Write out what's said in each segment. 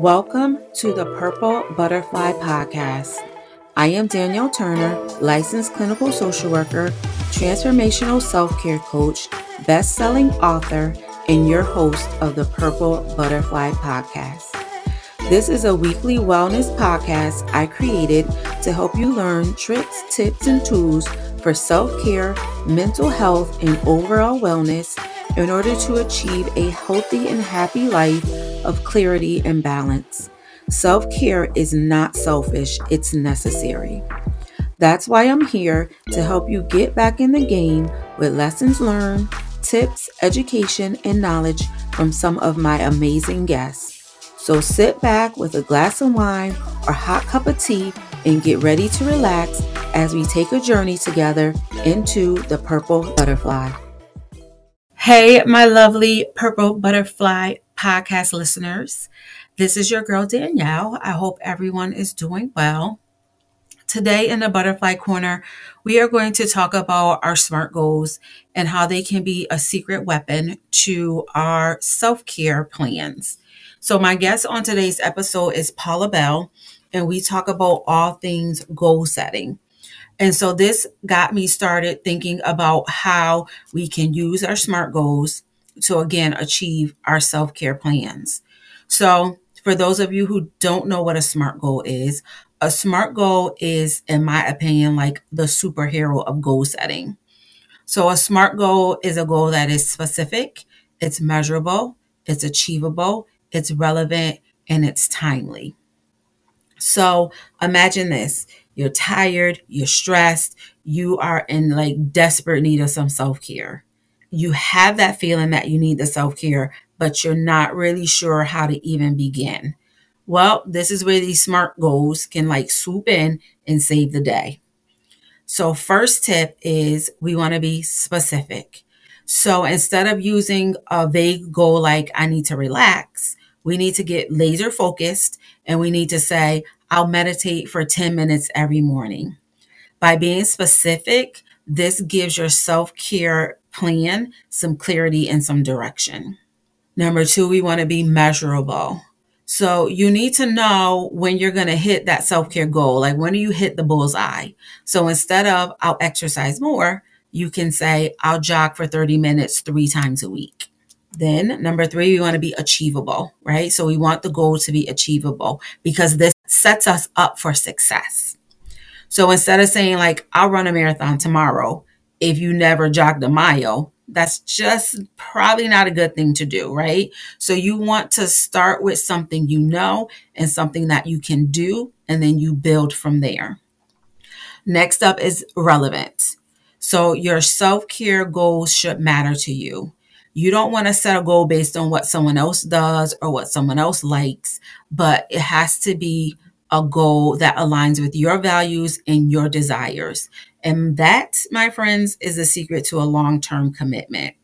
Welcome to the Purple Butterfly Podcast. I am Danielle Turner, licensed clinical social worker, transformational self care coach, best selling author, and your host of the Purple Butterfly Podcast. This is a weekly wellness podcast I created to help you learn tricks, tips, and tools for self care, mental health, and overall wellness in order to achieve a healthy and happy life of clarity and balance. Self care is not selfish, it's necessary. That's why I'm here to help you get back in the game with lessons learned, tips, education, and knowledge from some of my amazing guests. So sit back with a glass of wine or hot cup of tea and get ready to relax as we take a journey together into the purple butterfly. Hey, my lovely purple butterfly podcast listeners. This is your girl Danielle. I hope everyone is doing well. Today in the Butterfly Corner, we are going to talk about our SMART goals and how they can be a secret weapon to our self care plans. So, my guest on today's episode is Paula Bell, and we talk about all things goal setting. And so, this got me started thinking about how we can use our SMART goals to again achieve our self care plans. So, for those of you who don't know what a SMART goal is, a SMART goal is, in my opinion, like the superhero of goal setting. So, a SMART goal is a goal that is specific, it's measurable, it's achievable, it's relevant, and it's timely. So imagine this you're tired, you're stressed, you are in like desperate need of some self care. You have that feeling that you need the self care, but you're not really sure how to even begin. Well, this is where these smart goals can like swoop in and save the day. So, first tip is we want to be specific. So, instead of using a vague goal like I need to relax, we need to get laser focused and we need to say, I'll meditate for 10 minutes every morning. By being specific, this gives your self care plan some clarity and some direction. Number two, we want to be measurable. So you need to know when you're going to hit that self care goal. Like when do you hit the bullseye? So instead of I'll exercise more, you can say I'll jog for 30 minutes three times a week. Then number three, we want to be achievable, right? So we want the goal to be achievable because this sets us up for success. So instead of saying like, I'll run a marathon tomorrow, if you never jogged a mile, that's just probably not a good thing to do, right? So you want to start with something you know and something that you can do, and then you build from there. Next up is relevant. So your self care goals should matter to you. You don't want to set a goal based on what someone else does or what someone else likes, but it has to be a goal that aligns with your values and your desires. And that, my friends, is the secret to a long term commitment.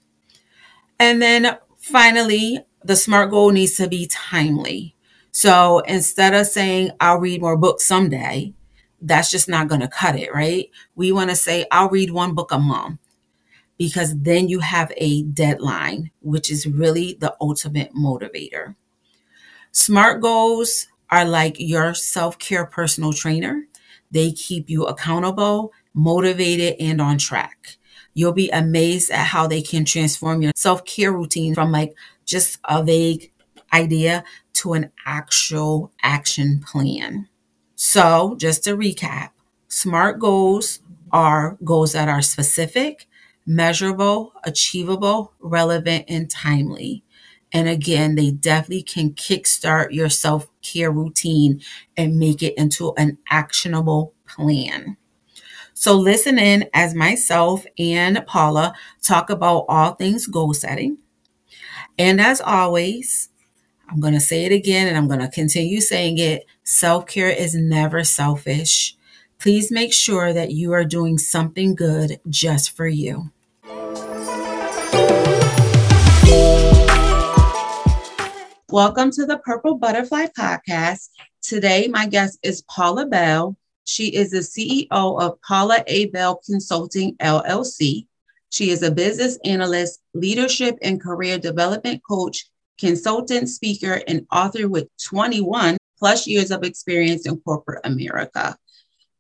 And then finally, the SMART goal needs to be timely. So instead of saying, I'll read more books someday, that's just not going to cut it, right? We want to say, I'll read one book a month because then you have a deadline, which is really the ultimate motivator. SMART goals are like your self care personal trainer. They keep you accountable, motivated, and on track. You'll be amazed at how they can transform your self care routine from like just a vague idea to an actual action plan. So, just to recap, SMART goals are goals that are specific, measurable, achievable, relevant, and timely. And again, they definitely can kickstart your self care routine and make it into an actionable plan. So, listen in as myself and Paula talk about all things goal setting. And as always, I'm going to say it again and I'm going to continue saying it self care is never selfish. Please make sure that you are doing something good just for you. Welcome to the Purple Butterfly Podcast. Today, my guest is Paula Bell. She is the CEO of Paula A. Bell Consulting LLC. She is a business analyst, leadership and career development coach, consultant, speaker, and author with 21 plus years of experience in corporate America.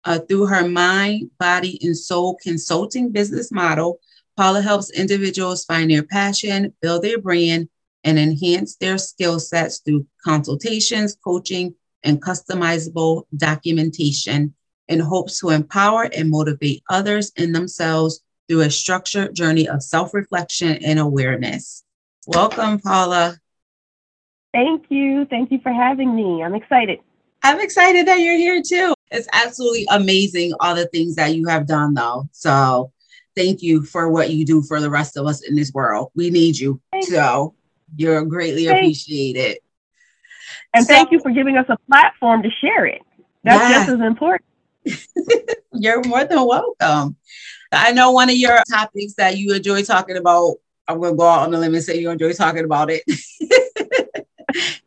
Uh, through her mind, body, and soul consulting business model, Paula helps individuals find their passion, build their brand, and enhance their skill sets through consultations, coaching, and customizable documentation in hopes to empower and motivate others and themselves through a structured journey of self reflection and awareness. Welcome, Paula. Thank you. Thank you for having me. I'm excited. I'm excited that you're here too. It's absolutely amazing all the things that you have done, though. So, thank you for what you do for the rest of us in this world. We need you. Thank so, you're greatly thank appreciated. And so, thank you for giving us a platform to share it. That's yeah. just as important. you're more than welcome. I know one of your topics that you enjoy talking about, I'm going to go out on the limb and say you enjoy talking about it,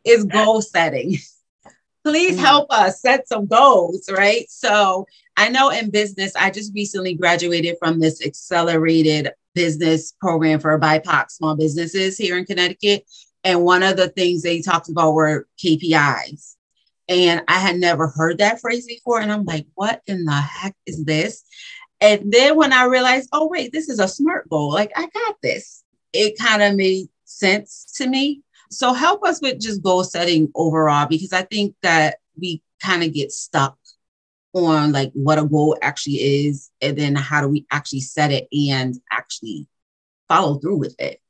is goal setting. Please mm-hmm. help us set some goals, right? So I know in business, I just recently graduated from this accelerated business program for BIPOC small businesses here in Connecticut. And one of the things they talked about were KPIs. And I had never heard that phrase before. And I'm like, what in the heck is this? And then when I realized, oh, wait, this is a SMART goal, like I got this, it kind of made sense to me. So help us with just goal setting overall, because I think that we kind of get stuck on like what a goal actually is, and then how do we actually set it and actually follow through with it.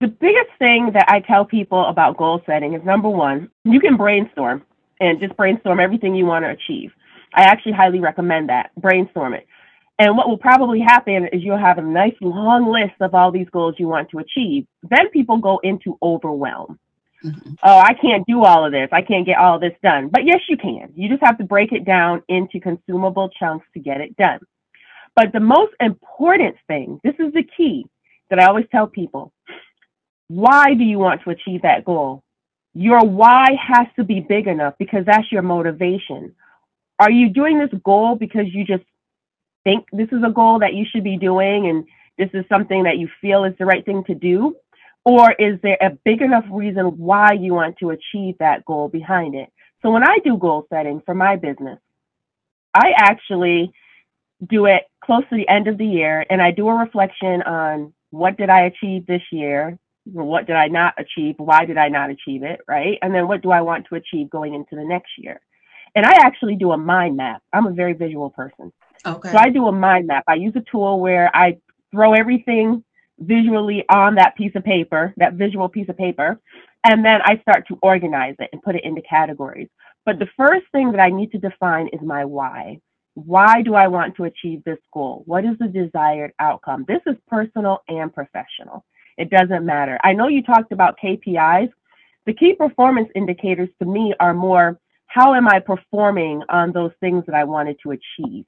The biggest thing that I tell people about goal setting is number one, you can brainstorm and just brainstorm everything you want to achieve. I actually highly recommend that. Brainstorm it. And what will probably happen is you'll have a nice long list of all these goals you want to achieve. Then people go into overwhelm. Mm-hmm. Oh, I can't do all of this. I can't get all this done. But yes, you can. You just have to break it down into consumable chunks to get it done. But the most important thing, this is the key that I always tell people. Why do you want to achieve that goal? Your why has to be big enough because that's your motivation. Are you doing this goal because you just think this is a goal that you should be doing and this is something that you feel is the right thing to do? Or is there a big enough reason why you want to achieve that goal behind it? So when I do goal setting for my business, I actually do it close to the end of the year and I do a reflection on what did I achieve this year? What did I not achieve? Why did I not achieve it? Right. And then what do I want to achieve going into the next year? And I actually do a mind map. I'm a very visual person. Okay. So I do a mind map. I use a tool where I throw everything visually on that piece of paper, that visual piece of paper, and then I start to organize it and put it into categories. But the first thing that I need to define is my why. Why do I want to achieve this goal? What is the desired outcome? This is personal and professional. It doesn't matter. I know you talked about KPIs. The key performance indicators to me are more how am I performing on those things that I wanted to achieve?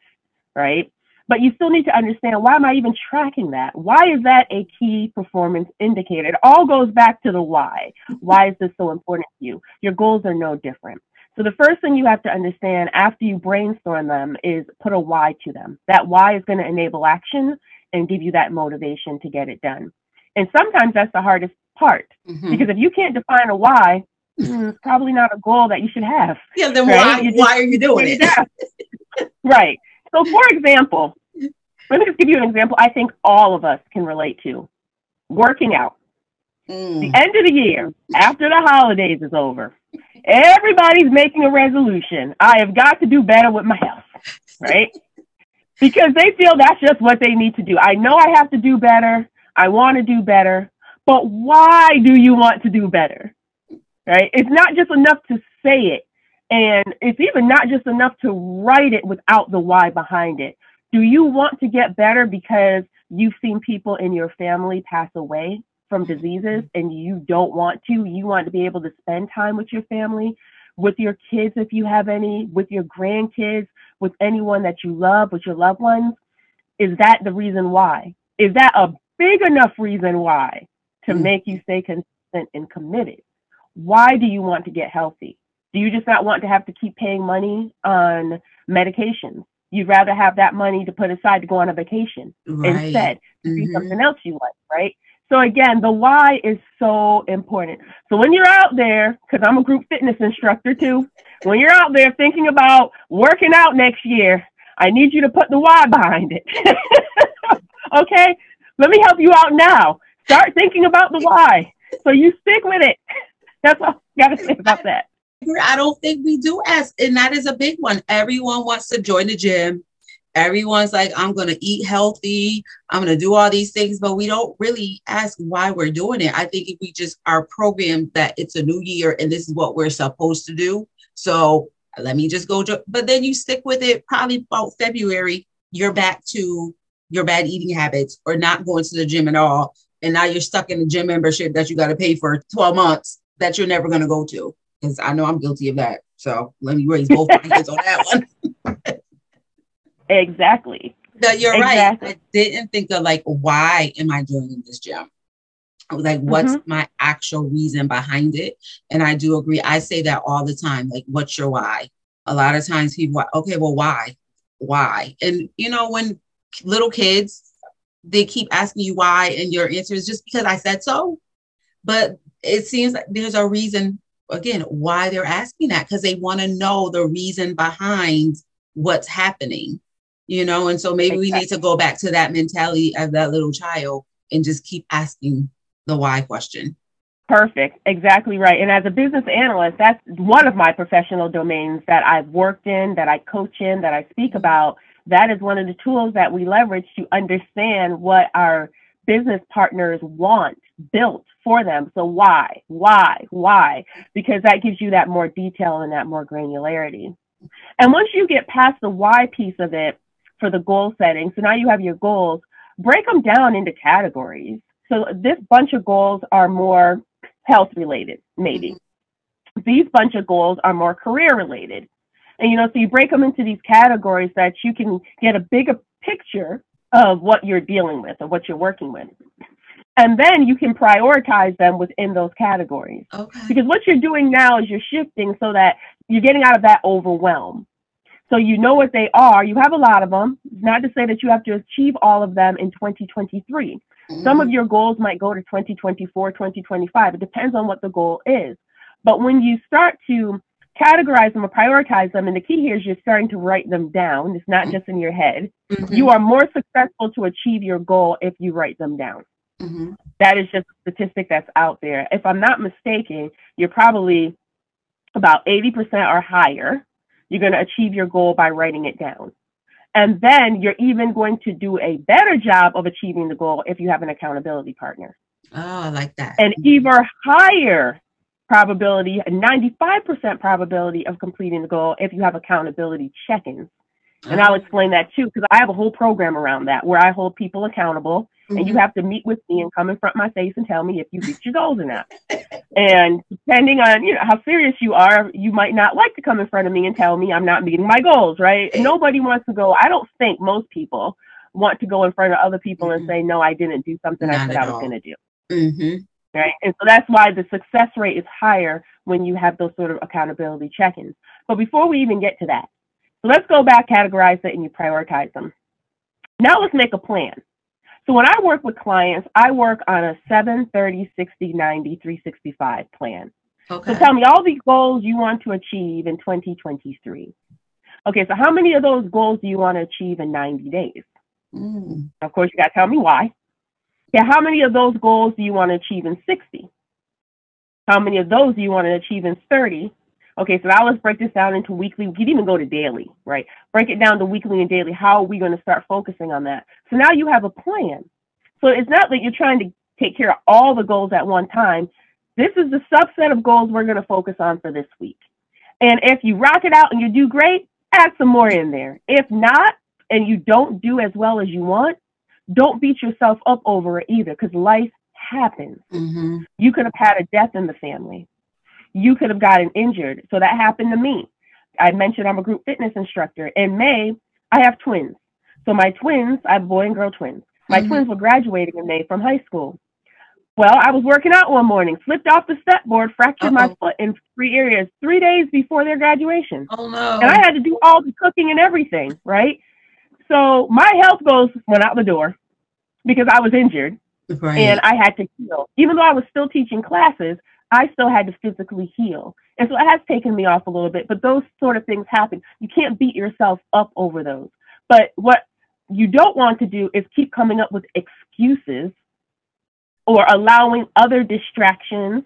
right? But you still need to understand why am I even tracking that? Why is that a key performance indicator? It all goes back to the why. Why is this so important to you? Your goals are no different. So the first thing you have to understand after you brainstorm them is put a why to them. That why is going to enable action and give you that motivation to get it done. And sometimes that's the hardest part mm-hmm. because if you can't define a why, mm, it's probably not a goal that you should have. Yeah, then right? why, why are you doing it? right. So, for example, let me just give you an example I think all of us can relate to working out. Mm. The end of the year, after the holidays is over, everybody's making a resolution. I have got to do better with my health, right? because they feel that's just what they need to do. I know I have to do better. I want to do better. But why do you want to do better? Right? It's not just enough to say it. And it's even not just enough to write it without the why behind it. Do you want to get better because you've seen people in your family pass away from diseases and you don't want to? You want to be able to spend time with your family, with your kids if you have any, with your grandkids, with anyone that you love, with your loved ones? Is that the reason why? Is that a big enough reason why to mm. make you stay consistent and committed? Why do you want to get healthy? Do you just not want to have to keep paying money on medications? You'd rather have that money to put aside to go on a vacation right. instead to mm-hmm. do something else you like, right? So again, the why is so important. So when you're out there, because I'm a group fitness instructor too, when you're out there thinking about working out next year, I need you to put the why behind it. okay? Let me help you out now. Start thinking about the why. So you stick with it. That's all I gotta say about that. I don't think we do ask, and that is a big one. Everyone wants to join the gym. Everyone's like, I'm going to eat healthy. I'm going to do all these things, but we don't really ask why we're doing it. I think if we just are programmed that it's a new year and this is what we're supposed to do. So let me just go. Jo- but then you stick with it probably about February, you're back to your bad eating habits or not going to the gym at all. And now you're stuck in a gym membership that you got to pay for 12 months that you're never going to go to. Because I know I'm guilty of that. So let me raise both my hands on that one. Exactly. No, you're exactly. right. I didn't think of like, why am I joining this gym? I was like, what's mm-hmm. my actual reason behind it? And I do agree. I say that all the time. Like, what's your why? A lot of times people, okay, well, why? Why? And you know, when little kids, they keep asking you why, and your answer is just because I said so. But it seems like there's a reason, again, why they're asking that because they want to know the reason behind what's happening you know? And so maybe exactly. we need to go back to that mentality of that little child and just keep asking the why question. Perfect. Exactly right. And as a business analyst that's one of my professional domains that i've worked in that i coach in that i speak about. That is one of the tools that we leverage to understand what our business partners want built for them so why why why because that gives you that more detail and that more granularity and once you get past the why piece of it for the goal setting. So now you have your goals, break them down into categories. So this bunch of goals are more health related, maybe. These bunch of goals are more career related. And you know, so you break them into these categories that you can get a bigger picture of what you're dealing with or what you're working with. And then you can prioritize them within those categories. Okay. Because what you're doing now is you're shifting so that you're getting out of that overwhelm. So you know what they are. You have a lot of them. Not to say that you have to achieve all of them in 2023. Mm-hmm. Some of your goals might go to 2024, 2025. It depends on what the goal is. But when you start to categorize them or prioritize them, and the key here is you're starting to write them down. It's not just in your head. Mm-hmm. You are more successful to achieve your goal if you write them down. Mm-hmm. That is just a statistic that's out there. If I'm not mistaken, you're probably about 80% or higher you're going to achieve your goal by writing it down. And then you're even going to do a better job of achieving the goal if you have an accountability partner. Oh, I like that. And even higher probability, a 95% probability of completing the goal if you have accountability check-ins. And I'll explain that too, because I have a whole program around that where I hold people accountable mm-hmm. and you mm-hmm. have to meet with me and come in front of my face and tell me if you reach your goals or not. and depending on, you know, how serious you are, you might not like to come in front of me and tell me I'm not meeting my goals, right? Nobody wants to go, I don't think most people want to go in front of other people mm-hmm. and say, no, I didn't do something not I said I was going to do. Mm-hmm. Right. And so that's why the success rate is higher when you have those sort of accountability check ins. But before we even get to that, so let's go back, categorize it, and you prioritize them. Now let's make a plan. So when I work with clients, I work on a 7, 30, 60, 90, 365 plan. Okay. So tell me all the goals you want to achieve in 2023. Okay, so how many of those goals do you want to achieve in 90 days? Mm. Of course, you got to tell me why. Yeah, how many of those goals do you want to achieve in 60? How many of those do you want to achieve in 30? Okay, so now let's break this down into weekly. We could even go to daily, right? Break it down to weekly and daily. How are we going to start focusing on that? So now you have a plan. So it's not that you're trying to take care of all the goals at one time. This is the subset of goals we're going to focus on for this week. And if you rock it out and you do great, add some more in there. If not, and you don't do as well as you want, don't beat yourself up over it either because life happens. Mm-hmm. You could have had a death in the family you could have gotten injured. So that happened to me. I mentioned I'm a group fitness instructor. In May, I have twins. So my twins, I have boy and girl twins. My mm-hmm. twins were graduating in May from high school. Well, I was working out one morning, slipped off the step board, fractured Uh-oh. my foot in three areas three days before their graduation. Oh no. And I had to do all the cooking and everything, right? So my health goals went out the door because I was injured. Right. And I had to heal. Even though I was still teaching classes, I still had to physically heal. And so it has taken me off a little bit, but those sort of things happen. You can't beat yourself up over those. But what you don't want to do is keep coming up with excuses or allowing other distractions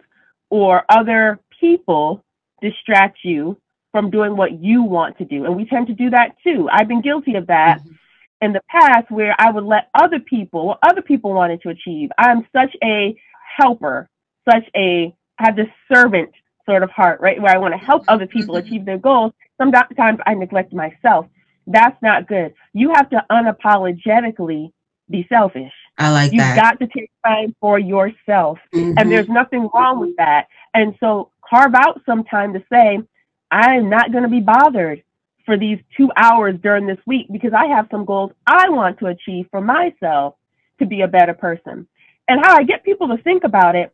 or other people distract you from doing what you want to do. And we tend to do that too. I've been guilty of that mm-hmm. in the past where I would let other people, what other people wanted to achieve. I'm such a helper, such a, I have this servant sort of heart, right? Where I want to help other people mm-hmm. achieve their goals. Sometimes I neglect myself. That's not good. You have to unapologetically be selfish. I like You've that. You've got to take time for yourself. Mm-hmm. And there's nothing wrong with that. And so carve out some time to say, I'm not going to be bothered for these two hours during this week because I have some goals I want to achieve for myself to be a better person. And how I get people to think about it,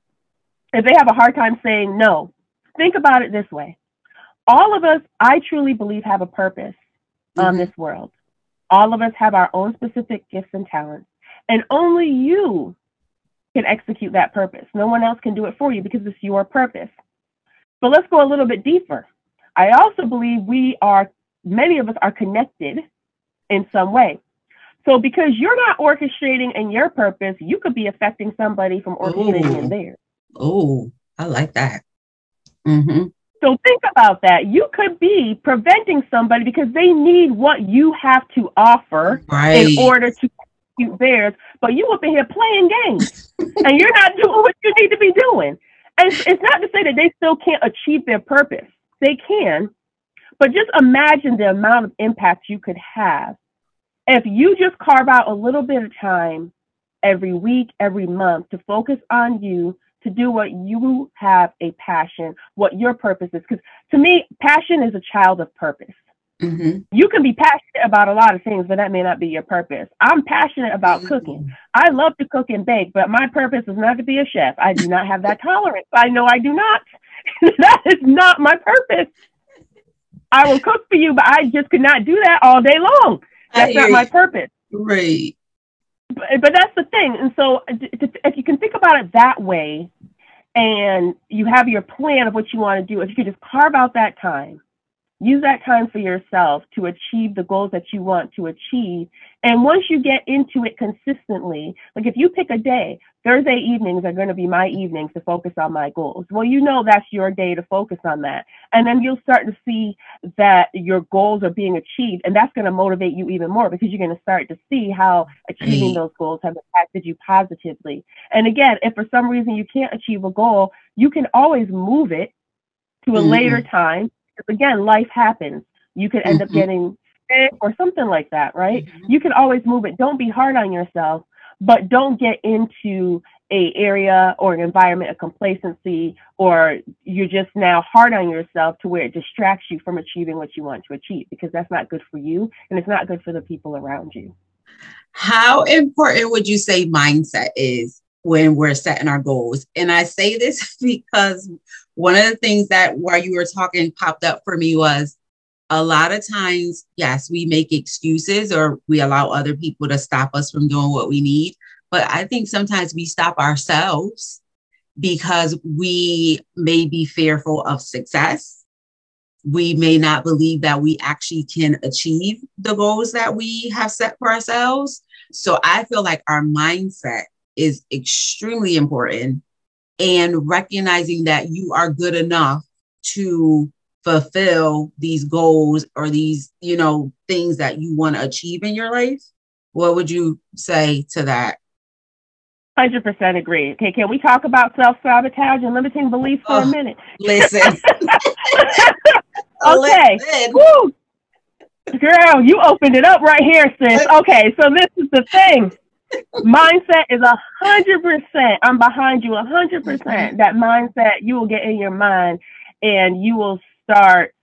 if they have a hard time saying no, think about it this way. All of us, I truly believe, have a purpose mm-hmm. on this world. All of us have our own specific gifts and talents, and only you can execute that purpose. No one else can do it for you because it's your purpose. But let's go a little bit deeper. I also believe we are, many of us are connected in some way. So because you're not orchestrating in your purpose, you could be affecting somebody from orchestrating in theirs. Oh, I like that. Mm-hmm. So think about that. You could be preventing somebody because they need what you have to offer right. in order to execute theirs, but you up in here playing games and you're not doing what you need to be doing. And it's not to say that they still can't achieve their purpose. They can, but just imagine the amount of impact you could have if you just carve out a little bit of time every week, every month to focus on you, to do what you have a passion, what your purpose is. Because to me, passion is a child of purpose. Mm-hmm. You can be passionate about a lot of things, but that may not be your purpose. I'm passionate about mm-hmm. cooking. I love to cook and bake, but my purpose is not to be a chef. I do not have that tolerance. I know I do not. that is not my purpose. I will cook for you, but I just could not do that all day long. That's not my purpose. Right. But, but that's the thing. And so uh, if you can think about it that way and you have your plan of what you want to do, if you could just carve out that time Use that time for yourself to achieve the goals that you want to achieve. And once you get into it consistently, like if you pick a day, Thursday evenings are going to be my evenings to focus on my goals. Well, you know that's your day to focus on that. And then you'll start to see that your goals are being achieved. And that's going to motivate you even more because you're going to start to see how achieving those goals have impacted you positively. And again, if for some reason you can't achieve a goal, you can always move it to a mm-hmm. later time again, life happens. You could end mm-hmm. up getting sick or something like that, right? Mm-hmm. You can always move it. Don't be hard on yourself, but don't get into a area or an environment of complacency or you're just now hard on yourself to where it distracts you from achieving what you want to achieve because that's not good for you and it's not good for the people around you. How important would you say mindset is when we're setting our goals? And I say this because one of the things that while you were talking popped up for me was a lot of times, yes, we make excuses or we allow other people to stop us from doing what we need. But I think sometimes we stop ourselves because we may be fearful of success. We may not believe that we actually can achieve the goals that we have set for ourselves. So I feel like our mindset is extremely important and recognizing that you are good enough to fulfill these goals or these, you know, things that you want to achieve in your life. What would you say to that? 100% agree. Okay, can we talk about self sabotage and limiting beliefs for oh, a minute? Listen. okay. Listen. Woo. Girl, you opened it up right here, sis. Okay, so this is the thing mindset is a hundred percent. I'm behind you a hundred percent. That mindset you will get in your mind and you will start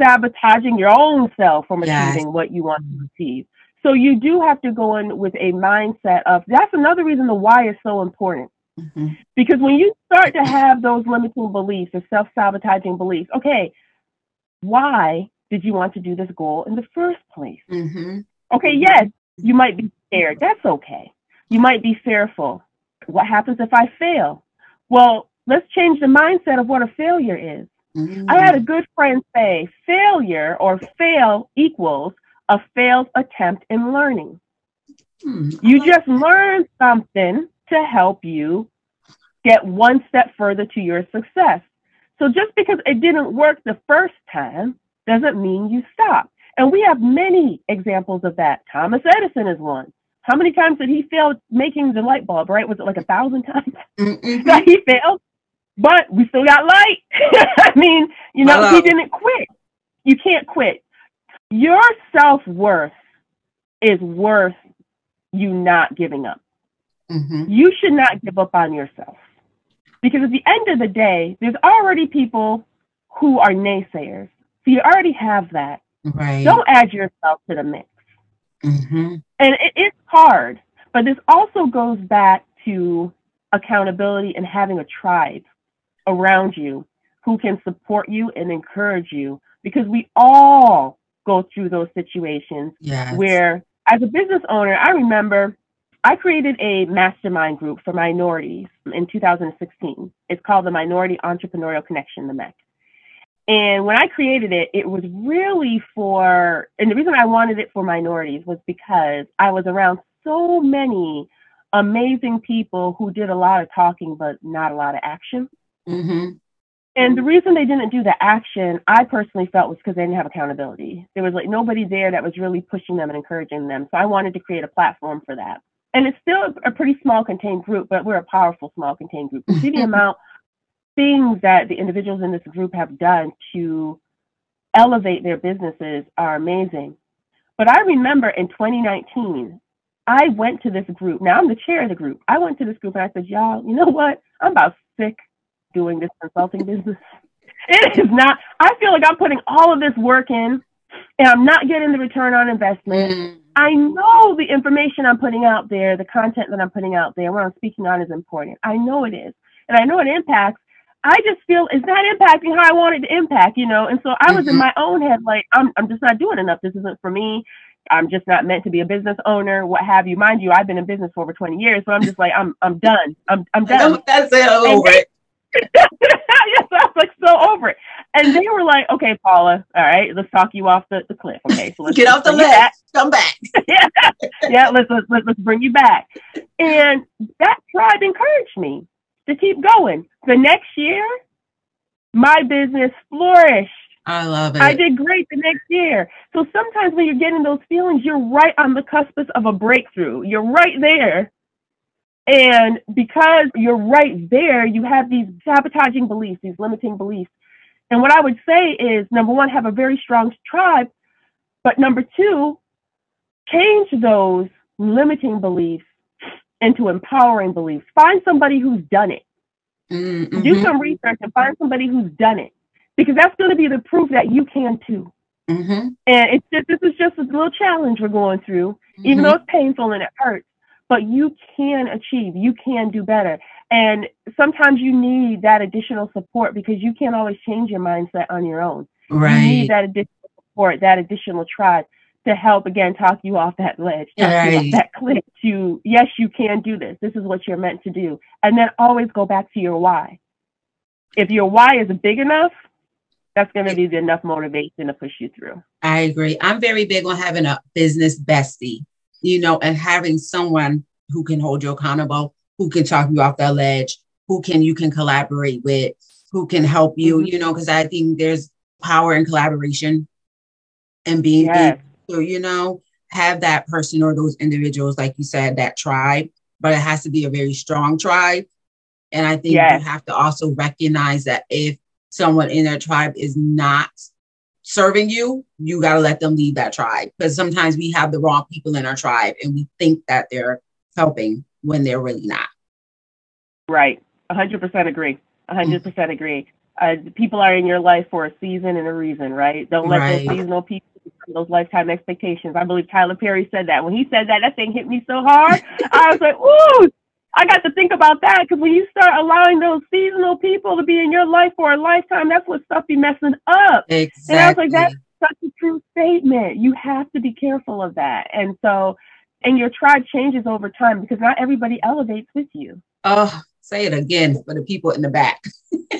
sabotaging your own self from achieving yes. what you want to achieve. So you do have to go in with a mindset of that's another reason the why is so important. Mm-hmm. Because when you start to have those limiting beliefs or self sabotaging beliefs, okay, why did you want to do this goal in the first place? Mm-hmm. Okay, yes, you might be scared. That's okay. You might be fearful. What happens if I fail? Well, let's change the mindset of what a failure is. Mm-hmm. I had a good friend say failure or fail equals a failed attempt in learning. Mm-hmm. You just learned something to help you get one step further to your success. So just because it didn't work the first time doesn't mean you stop. And we have many examples of that. Thomas Edison is one. How many times did he fail making the light bulb, right? Was it like a thousand times mm-hmm. that he failed? But we still got light. I mean, you know, Hello. he didn't quit. You can't quit. Your self worth is worth you not giving up. Mm-hmm. You should not give up on yourself. Because at the end of the day, there's already people who are naysayers. So you already have that. Right. Don't add yourself to the mix. Mm-hmm. And it, it's hard, but this also goes back to accountability and having a tribe around you who can support you and encourage you because we all go through those situations yes. where as a business owner, I remember I created a mastermind group for minorities in 2016. It's called the Minority Entrepreneurial Connection, the MEC. And when I created it, it was really for, and the reason I wanted it for minorities was because I was around so many amazing people who did a lot of talking, but not a lot of action. Mm-hmm. And the reason they didn't do the action, I personally felt was because they didn't have accountability. There was like nobody there that was really pushing them and encouraging them. So I wanted to create a platform for that. And it's still a pretty small contained group, but we're a powerful small contained group. see the amount things that the individuals in this group have done to elevate their businesses are amazing. But I remember in 2019, I went to this group. Now I'm the chair of the group. I went to this group and I said, y'all, you know what? I'm about sick doing this consulting business. It is not, I feel like I'm putting all of this work in and I'm not getting the return on investment. Mm. I know the information I'm putting out there, the content that I'm putting out there, what I'm speaking on is important. I know it is. And I know it impacts I just feel it's not impacting how I wanted to impact, you know. And so I was mm-hmm. in my own head like, I'm I'm just not doing enough. This isn't for me. I'm just not meant to be a business owner, what have you. Mind you, I've been in business for over 20 years, so I'm just like, I'm I'm done. I'm I'm done. That's it. I'm over it. yes, I was like so over it. And they were like, okay, Paula, all right, let's talk you off the, the cliff. Okay, so let's get off the ledge. Come back. yeah, yeah. Let's, let's let's bring you back. And that tribe encouraged me to keep going. The next year, my business flourished. I love it. I did great the next year. So sometimes when you're getting those feelings, you're right on the cusp of a breakthrough. You're right there. And because you're right there, you have these sabotaging beliefs, these limiting beliefs. And what I would say is number one, have a very strong tribe. But number two, change those limiting beliefs into empowering beliefs. Find somebody who's done it. Mm-hmm. Do some research and find somebody who's done it because that's going to be the proof that you can too. Mm-hmm. And it's just this is just a little challenge we're going through, mm-hmm. even though it's painful and it hurts. But you can achieve. You can do better. And sometimes you need that additional support because you can't always change your mindset on your own. Right. You need that additional support, that additional tribe to help again talk you off that ledge, right. that cliff to yes, you can do this. This is what you're meant to do. And then always go back to your why. If your why is big enough, that's going to be enough motivation to push you through. I agree. I'm very big on having a business bestie, you know, and having someone who can hold you accountable, who can talk you off that ledge, who can you can collaborate with, who can help you, mm-hmm. you know, because I think there's power in collaboration and being yes. So, you know, have that person or those individuals, like you said, that tribe, but it has to be a very strong tribe. And I think yes. you have to also recognize that if someone in their tribe is not serving you, you got to let them leave that tribe. Because sometimes we have the wrong people in our tribe and we think that they're helping when they're really not. Right. 100% agree. 100% mm. agree. Uh, people are in your life for a season and a reason, right? Don't let right. those seasonal people those lifetime expectations. I believe Tyler Perry said that. When he said that, that thing hit me so hard. I was like, ooh, I got to think about that because when you start allowing those seasonal people to be in your life for a lifetime, that's what stuff be messing up. Exactly. And I was like, that's such a true statement. You have to be careful of that. And so And your tribe changes over time because not everybody elevates with you. Oh, say it again for the people in the back.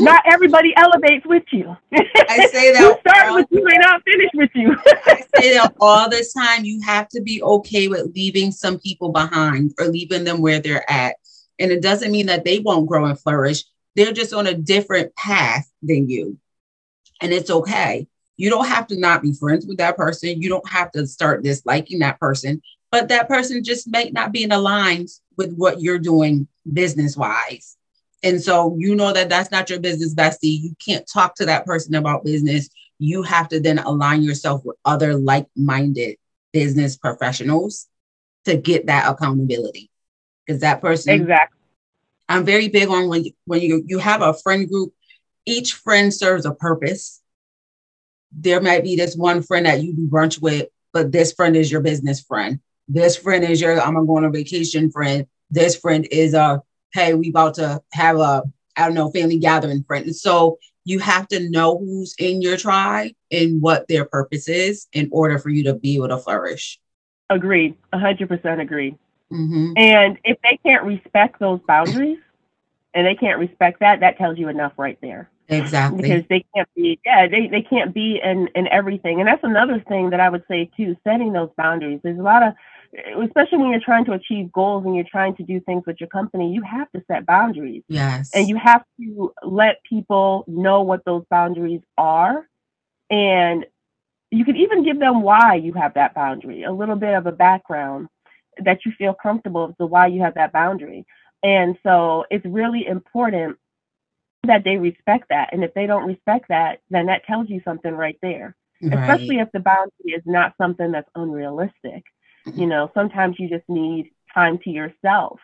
not everybody elevates with you. I say that. you start with you may not finish with you. I say that all the time. You have to be okay with leaving some people behind or leaving them where they're at. And it doesn't mean that they won't grow and flourish. They're just on a different path than you. And it's okay. You don't have to not be friends with that person. You don't have to start disliking that person, but that person just may not be in aligned with what you're doing business wise. And so you know that that's not your business bestie. You can't talk to that person about business. You have to then align yourself with other like minded business professionals to get that accountability. Because that person, exactly. I'm very big on when you, when you you have a friend group, each friend serves a purpose. There might be this one friend that you do brunch with, but this friend is your business friend. This friend is your I'm going on vacation friend. This friend is a hey, we about to have a, I don't know, family gathering friend. So you have to know who's in your tribe and what their purpose is in order for you to be able to flourish. Agreed. A hundred percent agreed. Mm-hmm. And if they can't respect those boundaries and they can't respect that, that tells you enough right there. Exactly. Because they can't be, yeah, they, they can't be in, in everything. And that's another thing that I would say too, setting those boundaries. There's a lot of especially when you're trying to achieve goals and you're trying to do things with your company, you have to set boundaries. Yes. And you have to let people know what those boundaries are. And you can even give them why you have that boundary, a little bit of a background that you feel comfortable as to why you have that boundary. And so it's really important that they respect that. And if they don't respect that, then that tells you something right there. Right. Especially if the boundary is not something that's unrealistic. You know, sometimes you just need time to yourself.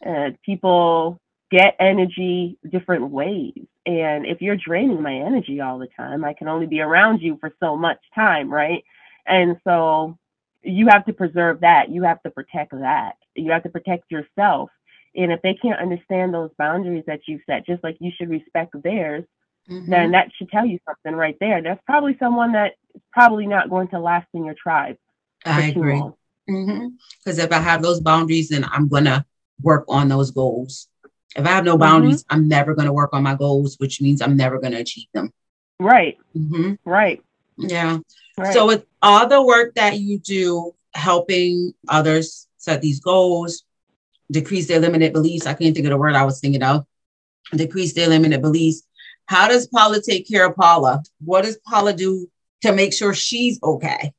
And people get energy different ways. And if you're draining my energy all the time, I can only be around you for so much time, right? And so you have to preserve that. You have to protect that. You have to protect yourself. And if they can't understand those boundaries that you've set, just like you should respect theirs, mm-hmm. then that should tell you something right there. That's probably someone that is probably not going to last in your tribe. I agree. Long. Because mm-hmm. if I have those boundaries, then I'm going to work on those goals. If I have no boundaries, mm-hmm. I'm never going to work on my goals, which means I'm never going to achieve them. Right. Mm-hmm. Right. Yeah. Right. So, with all the work that you do helping others set these goals, decrease their limited beliefs, I can't think of the word I was thinking of, decrease their limited beliefs. How does Paula take care of Paula? What does Paula do to make sure she's okay?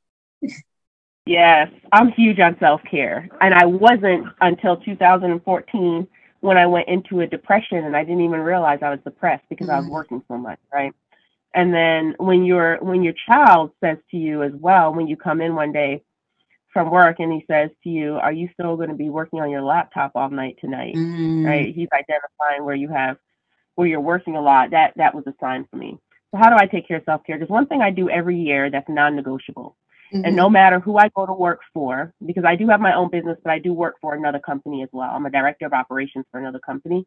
Yes, I'm huge on self care. And I wasn't until 2014 when I went into a depression and I didn't even realize I was depressed because mm-hmm. I was mm-hmm. working so much, right? And then when your when your child says to you as well, when you come in one day from work and he says to you, Are you still going to be working on your laptop all night tonight? Mm-hmm. Right? He's identifying where you have where you're working a lot. That that was a sign for me. So how do I take care of self care? There's one thing I do every year that's non negotiable. Mm-hmm. And no matter who I go to work for, because I do have my own business, but I do work for another company as well. I'm a director of operations for another company.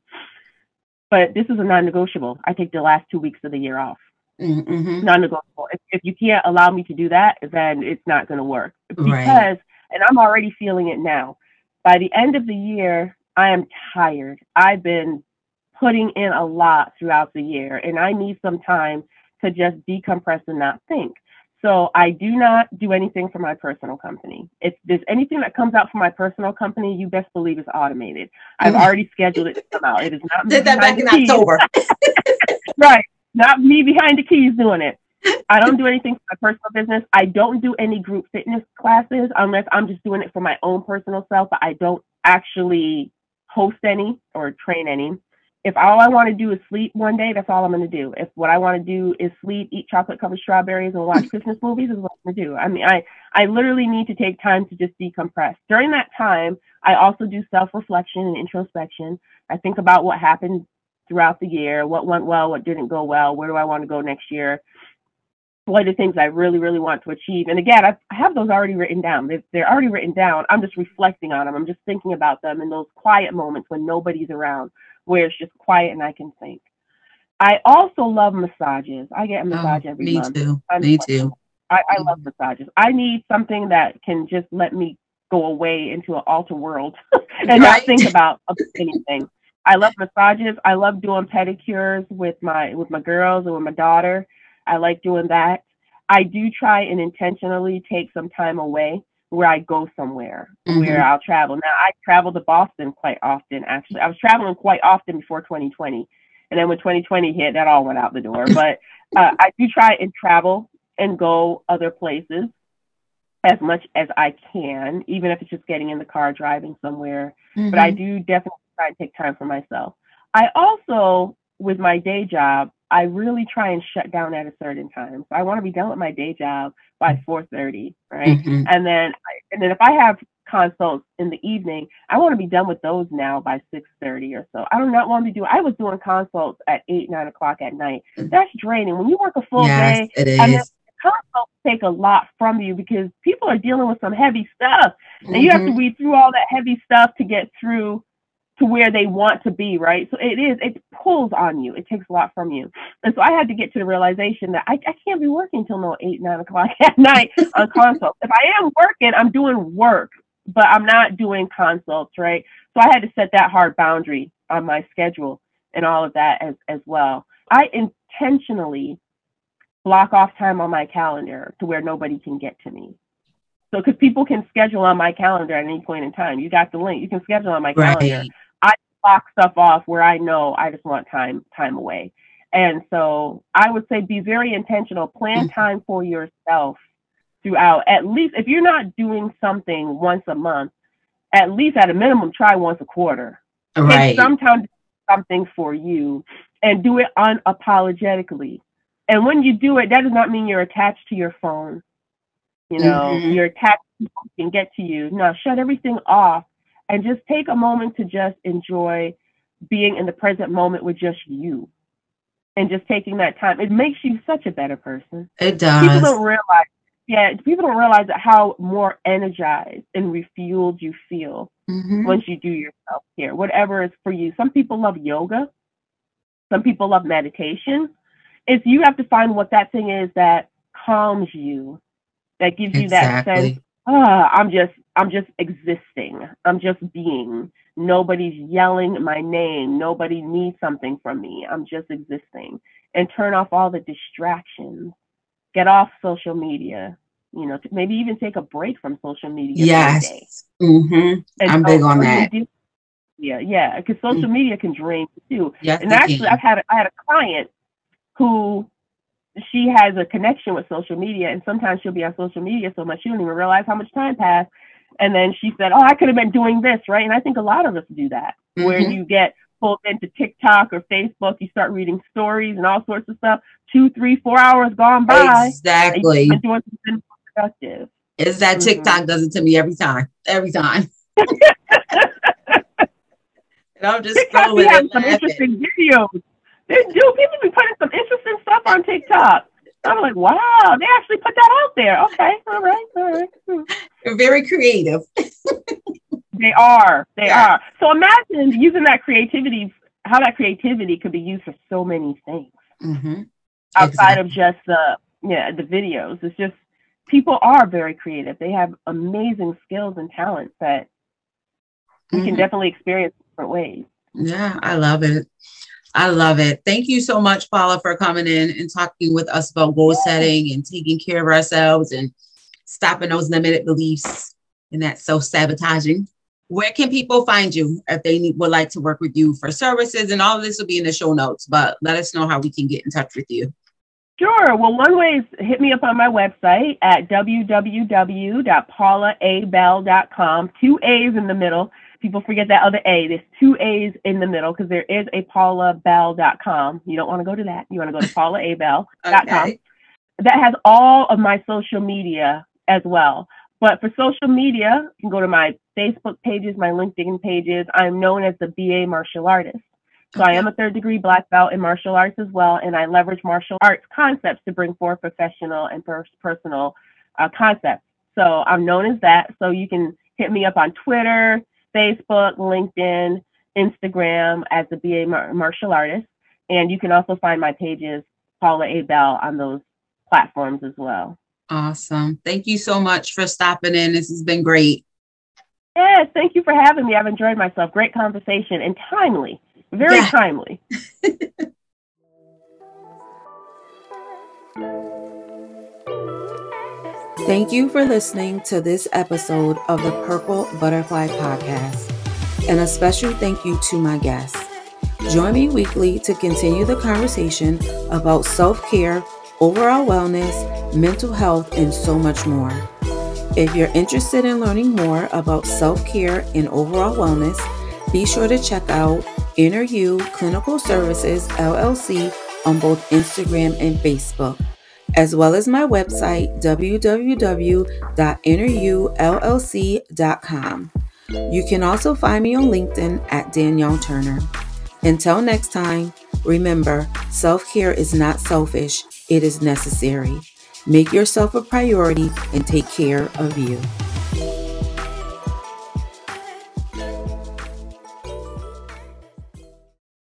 But this is a non negotiable. I take the last two weeks of the year off. Mm-hmm. Non negotiable. If, if, you can't allow me to do that, then it's not going to work. Because, right. and I'm already feeling it now, by the end of the year, I am tired. I've been putting in a lot throughout the year, and I need some time to just decompress and not think. So I do not do anything for my personal company. If there's anything that comes out for my personal company, you best believe it's automated. I've mm. already scheduled it to come out. It is not did that back in keys. October. right. Not me behind the keys doing it. I don't do anything for my personal business. I don't do any group fitness classes unless I'm just doing it for my own personal self, but I don't actually host any or train any if all I want to do is sleep one day, that's all I'm going to do. If what I want to do is sleep, eat chocolate covered strawberries, and watch Christmas movies, is what I'm going to do. I mean, I I literally need to take time to just decompress. During that time, I also do self reflection and introspection. I think about what happened throughout the year, what went well, what didn't go well, where do I want to go next year, what are the things I really, really want to achieve. And again, I have those already written down. They're, they're already written down. I'm just reflecting on them. I'm just thinking about them in those quiet moments when nobody's around where it's just quiet and I can think. I also love massages. I get a oh, massage oh, every me month. Too. Me too. I, I love mm-hmm. massages. I need something that can just let me go away into an alter world and right. not think about anything. I love massages. I love doing pedicures with my with my girls and with my daughter. I like doing that. I do try and intentionally take some time away where I go somewhere mm-hmm. where I'll travel. Now I travel to Boston quite often. Actually, I was traveling quite often before 2020, and then when 2020 hit, that all went out the door. But uh, I do try and travel and go other places as much as I can, even if it's just getting in the car driving somewhere. Mm-hmm. But I mm-hmm. do definitely try and take time for myself. I also, with my day job, I really try and shut down at a certain time. So I want to be done with my day job by 4:30, right? Mm-hmm. And then and then if I have consults in the evening, I want to be done with those now by 6:30 or so. I do not want to do. I was doing consults at eight, nine o'clock at night. Mm. That's draining. When you work a full yes, day, it is. Consults take a lot from you because people are dealing with some heavy stuff, and mm-hmm. you have to mm-hmm. weed through all that heavy stuff to get through to where they want to be, right? So it is, it pulls on you. It takes a lot from you. And so I had to get to the realization that I, I can't be working till no eight, nine o'clock at night on consults. If I am working, I'm doing work, but I'm not doing consults, right? So I had to set that hard boundary on my schedule and all of that as, as well. I intentionally block off time on my calendar to where nobody can get to me. So, because people can schedule on my calendar at any point in time, you got the link. You can schedule on my calendar. Right block stuff off where I know I just want time time away. And so I would say be very intentional. Plan mm-hmm. time for yourself throughout. At least if you're not doing something once a month, at least at a minimum try once a quarter. Right. sometimes something for you and do it unapologetically. And when you do it, that does not mean you're attached to your phone. You know, mm-hmm. you're attached people can get to you. No, shut everything off and just take a moment to just enjoy being in the present moment with just you and just taking that time. It makes you such a better person. It does. People don't realize, yeah, people don't realize that how more energized and refueled you feel mm-hmm. once you do your self care, whatever is for you. Some people love yoga, some people love meditation. It's you have to find what that thing is that calms you, that gives you that sense ah, I'm just I'm just existing. I'm just being. Nobody's yelling my name. Nobody needs something from me. I'm just existing. And turn off all the distractions. Get off social media. You know, maybe even take a break from social media. Yes. Mm-hmm. I'm so, big on that. Do, yeah, yeah, because social mm-hmm. media can drain too. Yes, and actually, I've had a, I had a client who she has a connection with social media, and sometimes she'll be on social media so much she don't even realize how much time passed. And then she said, "Oh, I could have been doing this, right?" And I think a lot of us do that, mm-hmm. where you get pulled into TikTok or Facebook, you start reading stories and all sorts of stuff. Two, three, four hours gone by. Exactly. And doing something productive. Is that mm-hmm. TikTok does it to me every time, every time. and I'm just TikTok scrolling. Have some interesting videos they do. People be putting some interesting stuff on TikTok. I'm like, wow, they actually put that out there. Okay, all right, all right. They're very creative. they are. They yeah. are. So imagine using that creativity, how that creativity could be used for so many things mm-hmm. outside exactly. of just the yeah the videos. It's just people are very creative. They have amazing skills and talents that we mm-hmm. can definitely experience different ways. Yeah, I love it. I love it. Thank you so much, Paula, for coming in and talking with us about goal setting and taking care of ourselves and stopping those limited beliefs and that self sabotaging. Where can people find you if they need, would like to work with you for services? And all of this will be in the show notes, but let us know how we can get in touch with you. Sure. Well, one way is hit me up on my website at www.paulaabell.com, two A's in the middle people forget that other A. There's two A's in the middle because there is a paulabell.com. You don't want to go to that. You want to go to paulaabell.com. okay. That has all of my social media as well. But for social media, you can go to my Facebook pages, my LinkedIn pages. I'm known as the BA martial artist. So okay. I am a third degree black belt in martial arts as well, and I leverage martial arts concepts to bring forth professional and personal uh, concepts. So I'm known as that. So you can hit me up on Twitter, Facebook, LinkedIn, Instagram as the BA mar- martial artist. And you can also find my pages, Paula A. Bell, on those platforms as well. Awesome. Thank you so much for stopping in. This has been great. Yes, thank you for having me. I've enjoyed myself. Great conversation and timely, very yeah. timely. Thank you for listening to this episode of the Purple Butterfly Podcast. And a special thank you to my guests. Join me weekly to continue the conversation about self care, overall wellness, mental health, and so much more. If you're interested in learning more about self care and overall wellness, be sure to check out Inner You Clinical Services LLC on both Instagram and Facebook as well as my website, www.innerullc.com. You can also find me on LinkedIn at Danielle Turner. Until next time, remember self care is not selfish, it is necessary. Make yourself a priority and take care of you.